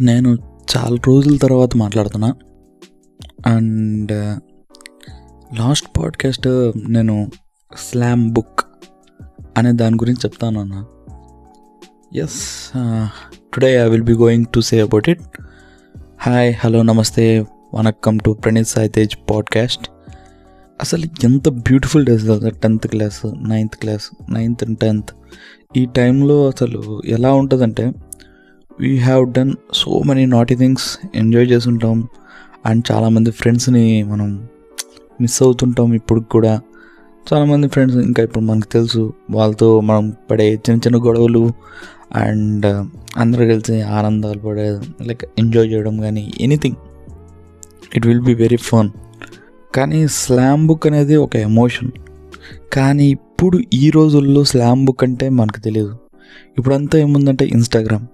నేను చాలా రోజుల తర్వాత మాట్లాడుతున్నా. అండ్ uh, లాస్ట్ పాడ్కాస్ట్ నేను స్లామ్ బుక్ అనే దాని గురించి చెప్తాను అన్న. Yes today I will be going to say about it hi hello నమస్తే వనక్కమ్ టు ప్రణీత్ సాయితేజ్ పాడ్కాస్ట్. అసలు ఎంత బ్యూటిఫుల్ డేస్ కదా tenth class ninth class ninth and tenth ఈ టైంలో అసలు ఎలా ఉంటుందంటే we have done so many naughty things enjoy చేస్తుంటాం. అండ్ చాలామంది ఫ్రెండ్స్ని మనం మిస్ అవుతుంటాం ఇప్పుడు కూడా. చాలామంది ఫ్రెండ్స్ ఇంకా ఇప్పుడు మనకు తెలుసు వాళ్ళతో మనం పడే చిన్న చిన్న గొడవలు అండ్ uh, అందరూ కలిసి ఆనందాలు పడే లైక్ ఎంజాయ్ చేయడం కానీ anything it will be very fun కానీ స్లామ్ బుక్ అనేది ఒక ఎమోషన్ కానీ ఇప్పుడు ఈ రోజుల్లో స్లామ్ బుక్ అంటే మనకు తెలియదు ఇప్పుడంతా ఏముందంటే ఇన్స్టాగ్రామ్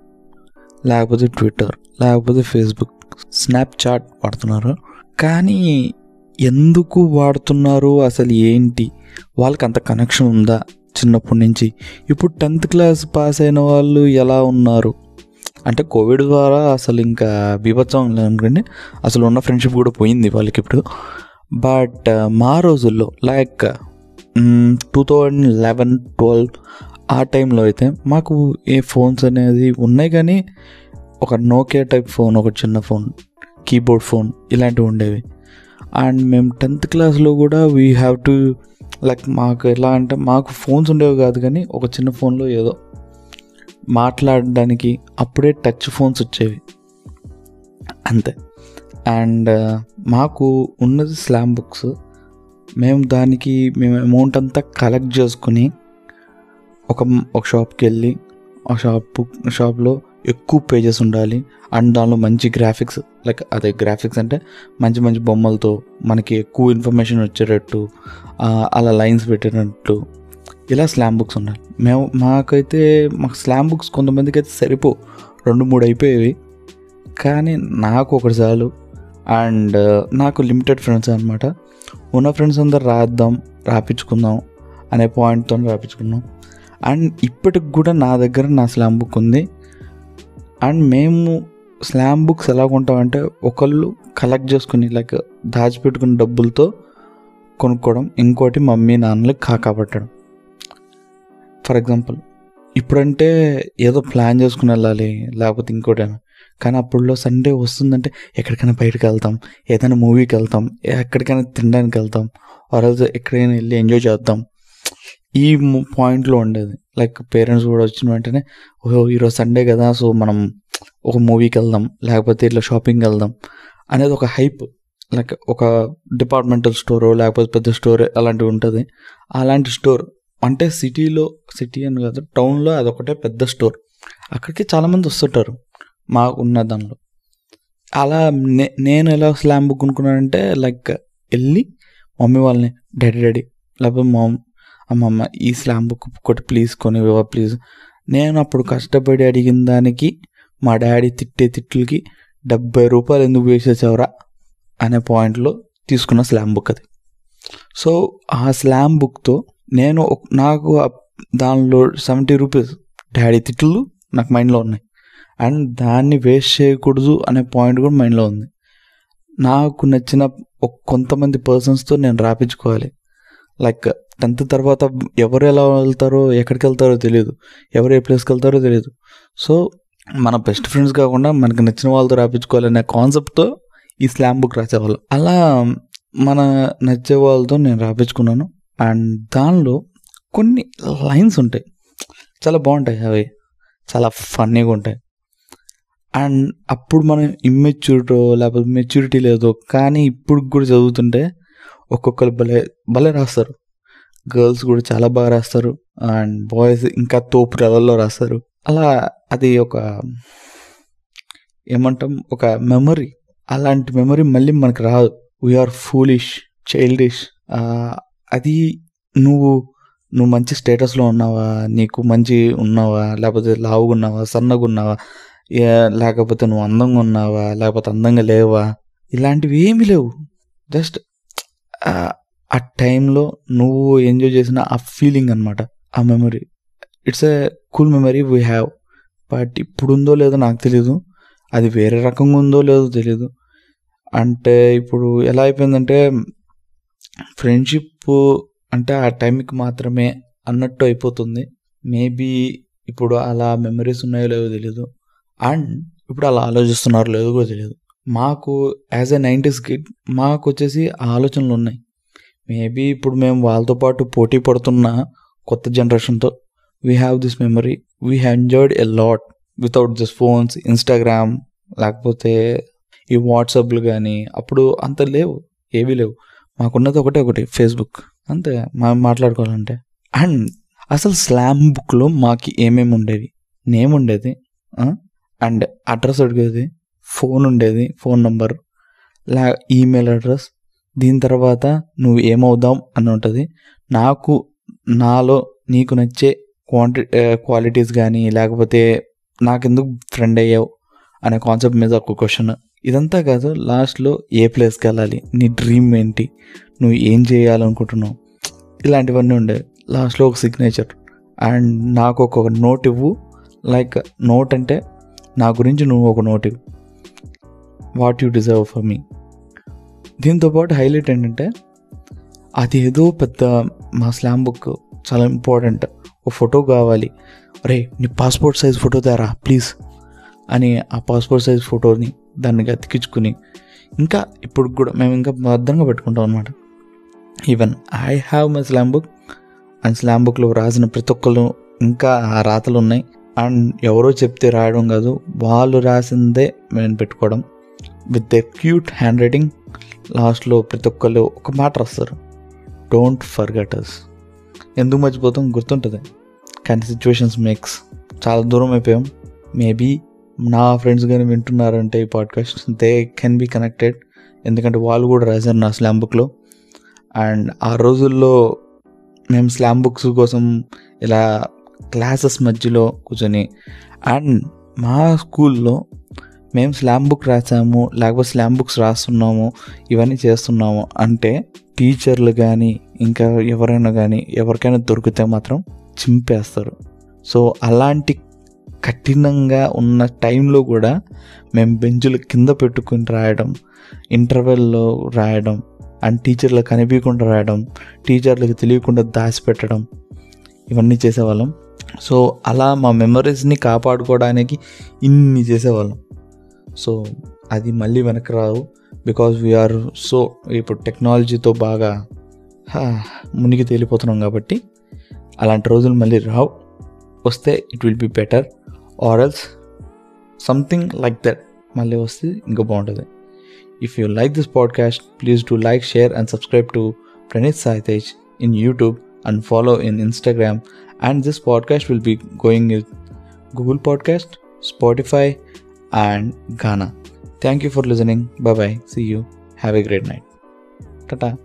లేకపోతే ట్విట్టర్ లేకపోతే ఫేస్బుక్ స్నాప్చాట్ వాడుతున్నారు. కానీ ఎందుకు వాడుతున్నారు? అసలు ఏంటి? వాళ్ళకి అంత కనెక్షన్ ఉందా? చిన్నప్పటి నుంచి. ఇప్పుడు టెన్త్ క్లాస్ పాస్ అయిన వాళ్ళు ఎలా ఉన్నారు? అంటే కోవిడ్ ద్వారా అసలు ఇంకా బీభత్సం అనుకోండి. అసలు ఉన్న ఫ్రెండ్షిప్ కూడా పోయింది వాళ్ళకి ఇప్పుడు. బట్ మా రోజుల్లో like two thousand eleven twelve ఆ టైంలో అయితే మాకు ఏ ఫోన్స్ అనేది ఉన్నాయి కానీ ఒక నోకియా టైప్ ఫోన్ ఒక చిన్న ఫోన్ కీబోర్డ్ ఫోన్ ఇలాంటివి ఉండేవి. అండ్ మేము టెన్త్ క్లాస్లో కూడా వీ హ్యావ్ టు లైక్ మాకు ఎలా అంటే మాకు ఫోన్స్ ఉండేవి కాదు కానీ ఒక చిన్న ఫోన్లో ఏదో మాట్లాడడానికి అప్పుడే టచ్ ఫోన్స్ వచ్చేవి. అంతే. అండ్ uh, మాకు ఉన్నది స్లామ్ బుక్స్ మేము దానికి మేము అమౌంట్ అంతా కలెక్ట్ చేసుకుని ఒక ఒక షాప్కి వెళ్ళి ఆ షాప్ షాప్లో ఎక్కువ పేజెస్ ఉండాలి. అండ్ దానిలో మంచి గ్రాఫిక్స్ లైక్ అదే గ్రాఫిక్స్ అంటే మంచి మంచి బొమ్మలతో మనకి ఎక్కువ ఇన్ఫర్మేషన్ వచ్చేటట్టు అలా లైన్స్ పెట్టినట్టు ఇలా స్లామ్ బుక్స్ ఉండాలి. మేము మాకైతే మాకు స్లామ్ బుక్స్ కొంతమందికి అయితే సరిపో రెండు మూడు అయిపోయేవి. కానీ నాకు ఒకటి చాలు. అండ్ నాకు లిమిటెడ్ ఫ్రెండ్స్ అనమాట ఉన్న ఫ్రెండ్స్ అందరు రాద్దాం రాపించుకుందాం అనే పాయింట్తో రాపించుకున్నాం అండ్ ఇప్పటికి కూడా నా దగ్గర నా స్లామ్ బుక్ ఉంది. అండ్ మేము స్లామ్ బుక్స్ ఎలా కొంటామంటే ఒకళ్ళు కలెక్ట్ చేసుకుని లైక్ దాచిపెట్టుకున్న డబ్బులతో కొనుక్కోవడం ఇంకోటి మమ్మీ నాన్నలకి కాకాపట్టడం ఫర్ ఎగ్జాంపుల్ ఇప్పుడంటే ఏదో ప్లాన్ చేసుకుని వెళ్ళాలి లేకపోతే ఇంకోటి కానీ అప్పుడులో సండే వస్తుందంటే ఎక్కడికైనా బయటకు వెళ్తాం ఏదైనా మూవీకి వెళ్తాం ఎక్కడికైనా తినడానికి వెళ్తాం ఆరోజు ఎక్కడికైనా వెళ్ళి ఎంజాయ్ చేద్దాం. ఈ పాయింట్లో ఉండేది. లైక్ పేరెంట్స్ కూడా వచ్చిన వెంటనే ఓహో ఈరోజు సండే కదా సో మనం ఒక మూవీకి వెళ్దాం లేకపోతే ఇట్లా షాపింగ్కి వెళ్దాం అనేది ఒక హైప్ లైక్ ఒక డిపార్ట్మెంటల్ స్టోర్ లేకపోతే పెద్ద స్టోర్ అలాంటివి ఉంటుంది. అలాంటి స్టోర్ అంటే సిటీలో సిటీ అని కాదు టౌన్లో అదొకటే పెద్ద స్టోర్ అక్కడికి చాలామంది వస్తుంటారు మాకు ఉన్న దానిలో అలా నే నేను ఎలా స్లామ్ బుక్ కొనుక్కున్నానంటే లైక్ వెళ్ళి మమ్మీ వాళ్ళని డాడీ డాడీ లేకపోతే మా అమ్మమ్మ ఈ స్లామ్ బుక్ ఒకటి ప్లీజ్ కొనివ్వ ప్లీజ్. నేను అప్పుడు కష్టపడి అడిగిన దానికి మా డాడీ తిట్టే తిట్లకి డెబ్బై రూపాయలు ఎందుకు వేసేసావురా అనే పాయింట్లో తీసుకున్న స్లామ్ బుక్ అది. సో ఆ స్లామ్ బుక్తో నేను నాకు దానిలో సెవెంటీ రూపీస్ డాడీ తిట్లు నాకు మైండ్లో ఉన్నాయి. అండ్ దాన్ని వేస్ట్ చేయకూడదు అనే పాయింట్ కూడా మైండ్లో ఉంది. నాకు నచ్చిన కొంతమంది పర్సన్స్తో నేను రాపించుకోవాలి. లైక్ టెన్త్ తర్వాత ఎవరు ఎలా వెళ్తారో ఎక్కడికి వెళ్తారో తెలియదు. ఎవరు ఏ ప్లేస్కి వెళ్తారో తెలియదు. సో మన బెస్ట్ ఫ్రెండ్స్ కాకుండా మనకు నచ్చిన వాళ్ళతో రాపించుకోవాలనే కాన్సెప్ట్తో ఈ స్లామ్ బుక్ రాసేవాళ్ళం. అలా మన నచ్చే వాళ్ళతో నేను రాపించుకున్నాను. అండ్ దానిలో కొన్ని లైన్స్ ఉంటాయి. చాలా బాగుంటాయి అవి. చాలా ఫన్నీగా ఉంటాయి. అండ్ అప్పుడు మనం ఇమ్మెచ్యూరిటో లేకపోతే మెచ్యూరిటీ లేదో కానీ ఇప్పుడు కూడా చదువుతుంటే ఒక్కొక్కరు భలే భలే రాస్తారు. గర్ల్స్ కూడా చాలా బాగా రాస్తారు. అండ్ బాయ్స్ ఇంకా తోపు లెవెల్లో రాస్తారు. అలా అది ఒక ఏమంటాం ఒక మెమరీ. అలాంటి మెమరీ మళ్ళీ మనకు రాదు. వీఆర్ ఫూలిష్ చైల్డిష్ అది నువ్వు నువ్వు మంచి స్టేటస్లో ఉన్నావా? నీకు మంచి ఉన్నావా? లేకపోతే లావుగా ఉన్నావా? సన్నగా ఉన్నావా? లేకపోతే నువ్వు అందంగా ఉన్నావా? లేకపోతే అందంగా లేవా? ఇలాంటివి ఏమీ లేవు. జస్ట్ ఆ టైంలో నువ్వు ఎంజాయ్ చేసిన ఆ ఫీలింగ్ అనమాట ఆ memory it's a cool memory we have but ఇప్పుడు ఉందో లేదో నాకు తెలియదు అది వేరే రకంగా ఉందో లేదో తెలియదు అంటే ఇప్పుడు ఎలా అయిపోయిందంటే ఫ్రెండ్షిప్ అంటే ఆ టైంకి మాత్రమే అన్నట్టు అయిపోతుంది. మేబీ ఇప్పుడు అలా మెమరీస్ ఉన్నాయో లేదో తెలియదు అండ్ ఇప్పుడు అలా ఆలోచిస్తున్నారో లేదో కూడా తెలియదు మాకు యాజ్ ఎ నైంటీస్ కిడ్ మాకు వచ్చేసి ఆలోచనలు ఉన్నాయి. మేబీ ఇప్పుడు మేము వాళ్ళతో పాటు పోటీ పడుతున్న కొత్త జనరేషన్తో we have this memory we enjoyed enjoyed a lot without this phones Instagram లేకపోతే ఈ వాట్సాప్లు కానీ అప్పుడు అంత లేవు ఏవీ లేవు. మాకున్నది ఒకటే ఒకటి ఫేస్బుక్ అంతే మనం మాట్లాడుకోవాలంటే. అండ్ అసలు స్లామ్ బుక్లో మాకు ఏమేమి ఉండేవి? నేమ్ ఉండేది అండ్ అడ్రస్ అడిగేది ఫోన్ ఉండేది ఫోన్ నంబర్ లా ఈమెయిల్ అడ్రస్. దీని తర్వాత నువ్వు ఏమవుదాం అని ఉంటుంది నాకు నాలో నీకు నచ్చే క్వాంటి క్వాలిటీస్ కానీ లేకపోతే నాకెందుకు ఫ్రెండ్ అయ్యావు అనే కాన్సెప్ట్ మీద ఒక క్వశ్చన్. ఇదంతా కాదు లాస్ట్లో ఏ ప్లేస్కి వెళ్ళాలి నీ డ్రీమ్ ఏంటి నువ్వు ఏం చేయాలనుకుంటున్నావు. ఇలాంటివన్నీ ఉండేవి లాస్ట్లో ఒక సిగ్నేచర్ అండ్ నాకు ఒక నోట్ ఇవ్వు లైక్ నోట్ అంటే నా గురించి నువ్వు ఒక నోట్ ఇవ్వు what you deserve for me. దీంతో పాటు హైలైట్ ఏంటంటే అది ఏదో పెద్ద మా స్లామ్ బుక్ చాలా ఇంపార్టెంట్. ఒక ఫోటో కావాలి. రే నీ పాస్పోర్ట్ సైజ్ ఫోటో తేరా ప్లీజ్. అని ఆ పాస్పోర్ట్ సైజ్ ఫోటోని దాన్ని అతికించుకుని ఇంకా ఇప్పుడు కూడా మేము ఇంకా భద్రంగా పెట్టుకుంటాం అనమాట even I have my slam book and slam బుక్లో రాసిన ప్రతి ఒక్కరు ఇంకా ఆ రాతలు ఉన్నాయి అండ్ ఎవరో చెప్తే రాయడం కాదు వాళ్ళు రాసిందే మేము పెట్టుకోవడం. With the cute hand writing లాస్ట్లో ప్రతి ఒక్కళ్ళు ఒక మాట రాస్తారు. డోంట్ ఫర్గట్ అస్ ఎందుకు మర్చిపోతాం? గుర్తుంటుంది. కానీ సిచ్యువేషన్స్ మేక్స్ చాలా దూరం అయిపోయాం. మేబీ నా ఫ్రెండ్స్ కానీ వింటున్నారంటే ఈ podcast they can be connected ఎందుకంటే వాళ్ళు కూడా రాశారు నా స్లామ్ బుక్లో అండ్ ఆ రోజుల్లో మేము స్లామ్ బుక్స్ కోసం ఇలా క్లాసెస్ మధ్యలో కూర్చొని అండ్ మా స్కూల్లో మేము స్లామ్ బుక్ రాసాము లేకపోతే స్లామ్ బుక్స్ రాస్తున్నాము ఇవన్నీ చేస్తున్నాము అంటే టీచర్లు కానీ ఇంకా ఎవరైనా కానీ ఎవరికైనా దొరికితే మాత్రం చింపేస్తారు. సో అలాంటి కఠినంగా ఉన్న టైంలో కూడా మేము బెంచులు కింద పెట్టుకుని రాయడం ఇంటర్వెల్లో రాయడం అండ్ టీచర్లకు కనిపించకుండా రాయడం టీచర్లకు తెలియకుండా దాచిపెట్టడం ఇవన్నీ చేసేవాళ్ళం. సో అలా మా మెమరీస్ని కాపాడుకోవడానికి ఇన్ని చేసేవాళ్ళం. సో అది మళ్ళీ వెనక్కి రావు బికాజ్ వీఆర్ సో ఇప్పుడు టెక్నాలజీతో బాగా మునిగి తేలిపోతున్నాం కాబట్టి అలాంటి రోజులు మళ్ళీ రావు. వస్తే it will be better or else something like that మళ్ళీ వస్తే ఇంకా బాగుంటుంది. If you like this podcast please do like share and subscribe to Praneeth Saitej in YouTube and follow in Instagram and this podcast will be going in Google podcast Spotify and Ghana. Thank you for listening. Bye bye. See you. Have a great night. Tata.